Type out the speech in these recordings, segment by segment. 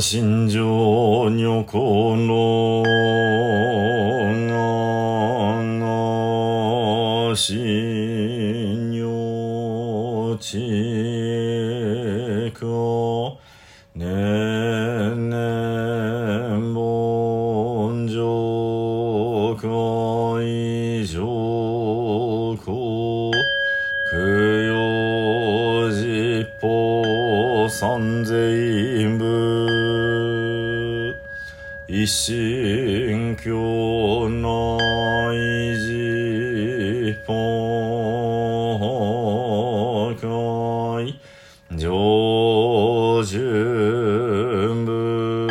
心情女子のが心女地区ねねぼんじょかいじょこ供養実法三千一心教内実法会。上順部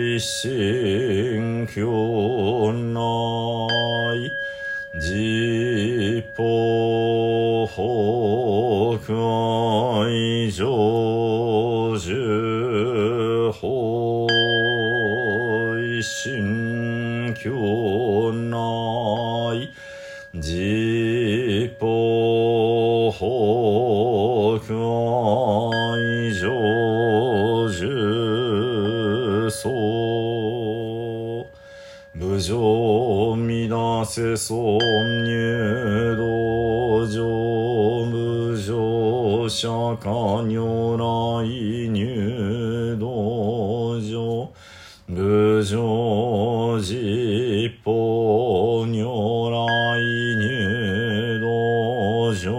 一心教内実法法会上。一心教内実法法会上樹僧無常乱せ尊入道場無常釈迦如来入。無常実法如来入道場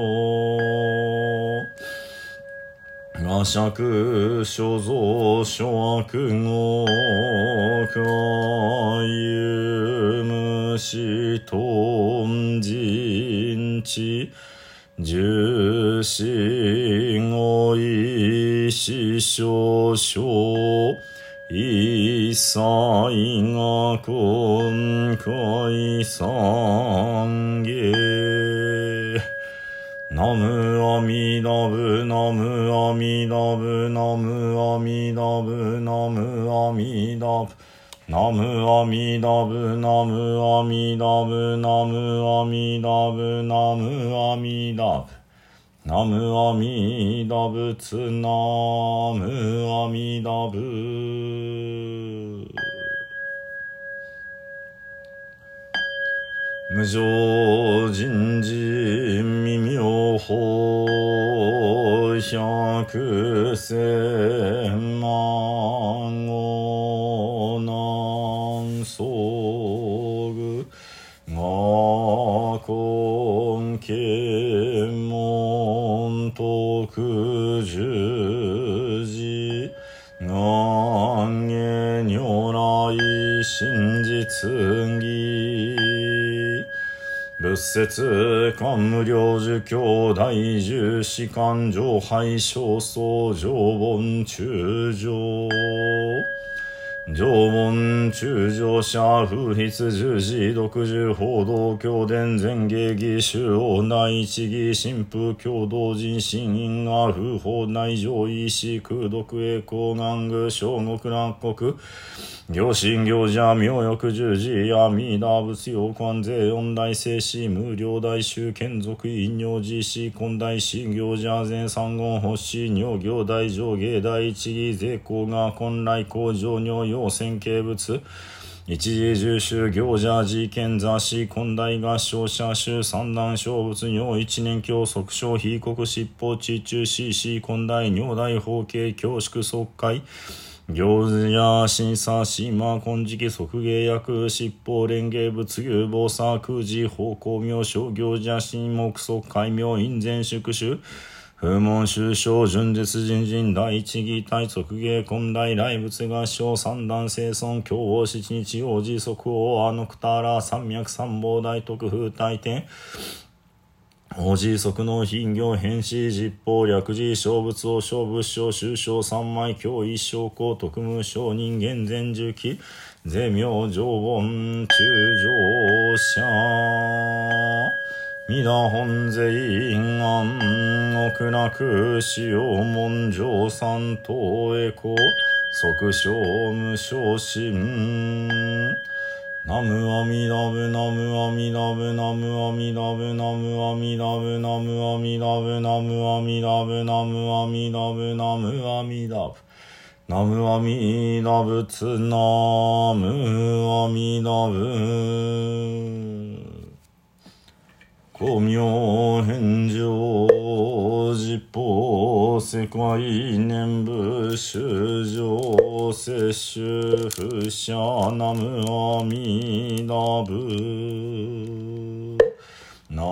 我釈所蔵諸悪語可有無視頓人知重視語意師匠匠一切が今回三下。ナムアミダブ、ナムアミダブ、ナムアミダブ、ナムアミダブ。ナムアミダブ、ナムアミダブ、ナムアミダブ、ナムアミダブ。ナムアミダブツナムアミダブ無常人事未妙法百千万語仏説官無量寿教大十士官上拝小僧上本中上上門中上者風筆十字独十報道教伝前芸義主王内一義神父共同人心因が風法内上医師空毒栄光願具小国南国行神行者妙欲十字阿弥陀仏用官税四大聖師無料大衆眷属陰陽寺師根大師行者前三言発師尿行大上下大一義税公が本来工場尿用線形物。一時重修行者事件雑誌根大合唱者衆三段小仏尿一年教則小非国執法地中死死根大尿大法系教宿即会行図や審査島金色即芸役執法連芸物牛防作空寺方向名称行者神目即海名院前宿主風門修正純絶人人第一義体即芸根大来仏合唱三段生尊京王七日王子即王あのくたら三脈三宝大徳風大天王子即の品行変死実法略字小仏を小仏小修正三枚教一生公特務小人間全重機税名常温中上者皆本税因案極楽使用文上三等エコ即小無昇進。ナムアミラブナムアミラブナムアミラブナムアミラブナムアミラブナムアミラブナムアミラブナムアミラブナムアミラブツナムアミラブ古明返上実法世界念仏修上摂取不捨南無阿弥陀仏。なあ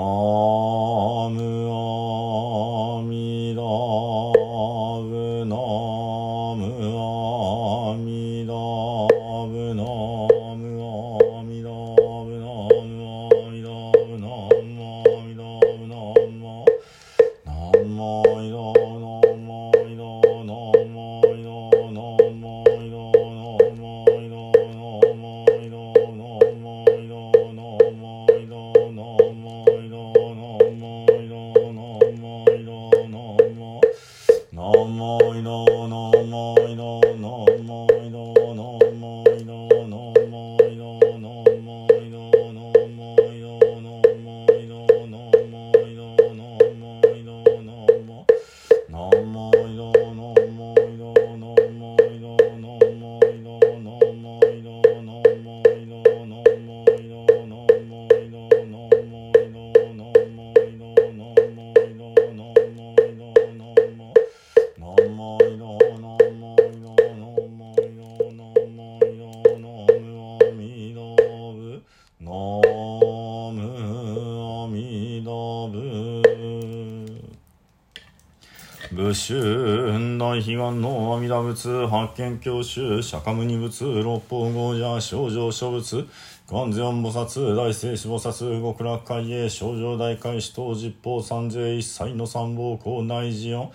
春大悲願の阿弥陀仏発見教習釈迦牟尼仏六方豪者少女諸仏観世音菩薩大聖子菩薩極楽海へ少女大海使徒実法三世一切の三宝校内寺音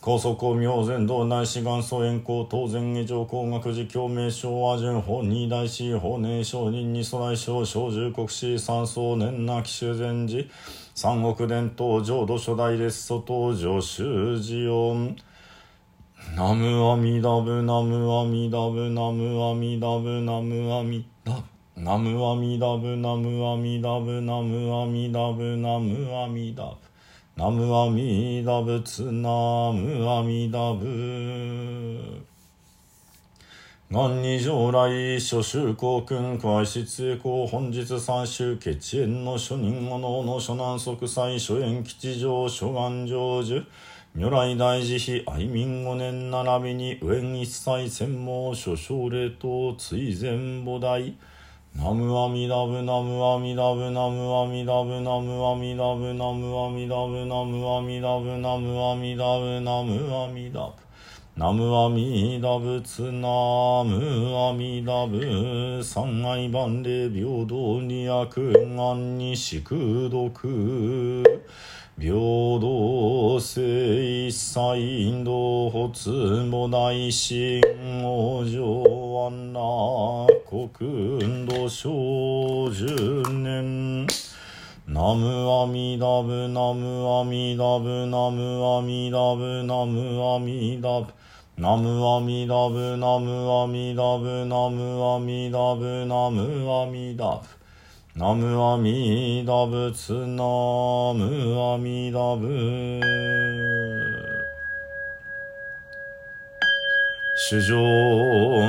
高速公明前道内志元祖円光当然下上工学寺共鳴昭和順法二大師法年承認二祖来小小十国史三宗年なき修禅寺。三国伝統浄土初代列祖登場修寺音。ナムアミダブナムアミダブナムアミダブナムアミダブナムアミダブナムアミダブナムアミダブナムアミダブ。ナムアミダ仏ナムアミダブ。元二上来諸州公君会室栄光本日三州血縁の諸人後能の諸南即祭諸縁吉祥諸願成就。如来大慈悲愛民五年並びに上一切専門諸奨礼等追善母大ナムアミダブナムアミダブナムアミダブナムアミダブナムアミダブナムアミダブナムアミダブナムアミダブ。ナムアミダ仏ナムアミダブ三愛万礼平等に悪願に宿毒。平等性一切イ道発も大神王上安な国運動小十年。ナムアミダブナムアミダブナムアミダブナムアミダブナムアミダブナムアミダブナムアミダブナムアミダブナムアミダブツナムアミダブ。主上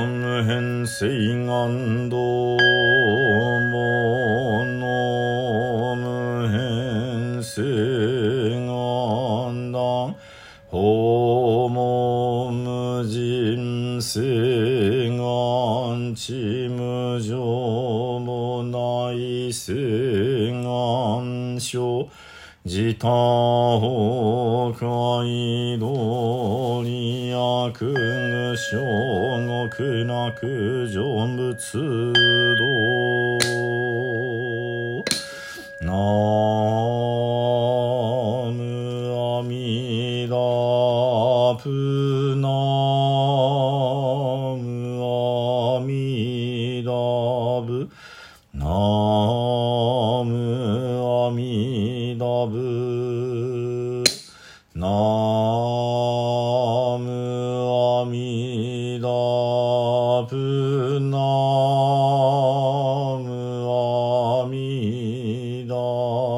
無変性願道願地無常もない性願書自他崩壊道理悪具小極楽成仏道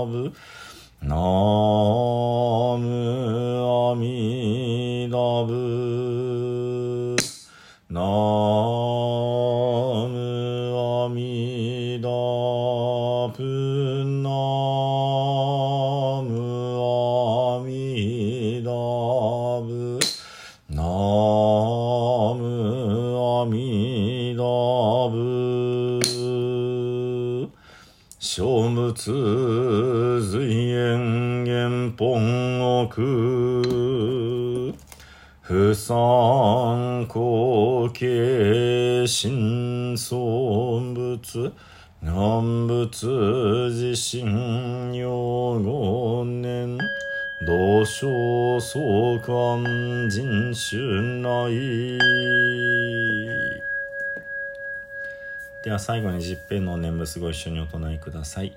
ぶ。ナームアミダブ。ナームアミダブ。ナームアミダブ。ナームアミダブ。小仏本奥不参考形新尊仏。南仏自身用五年同章相関人種内では最後に十平の念仏ご一緒にお唱えください。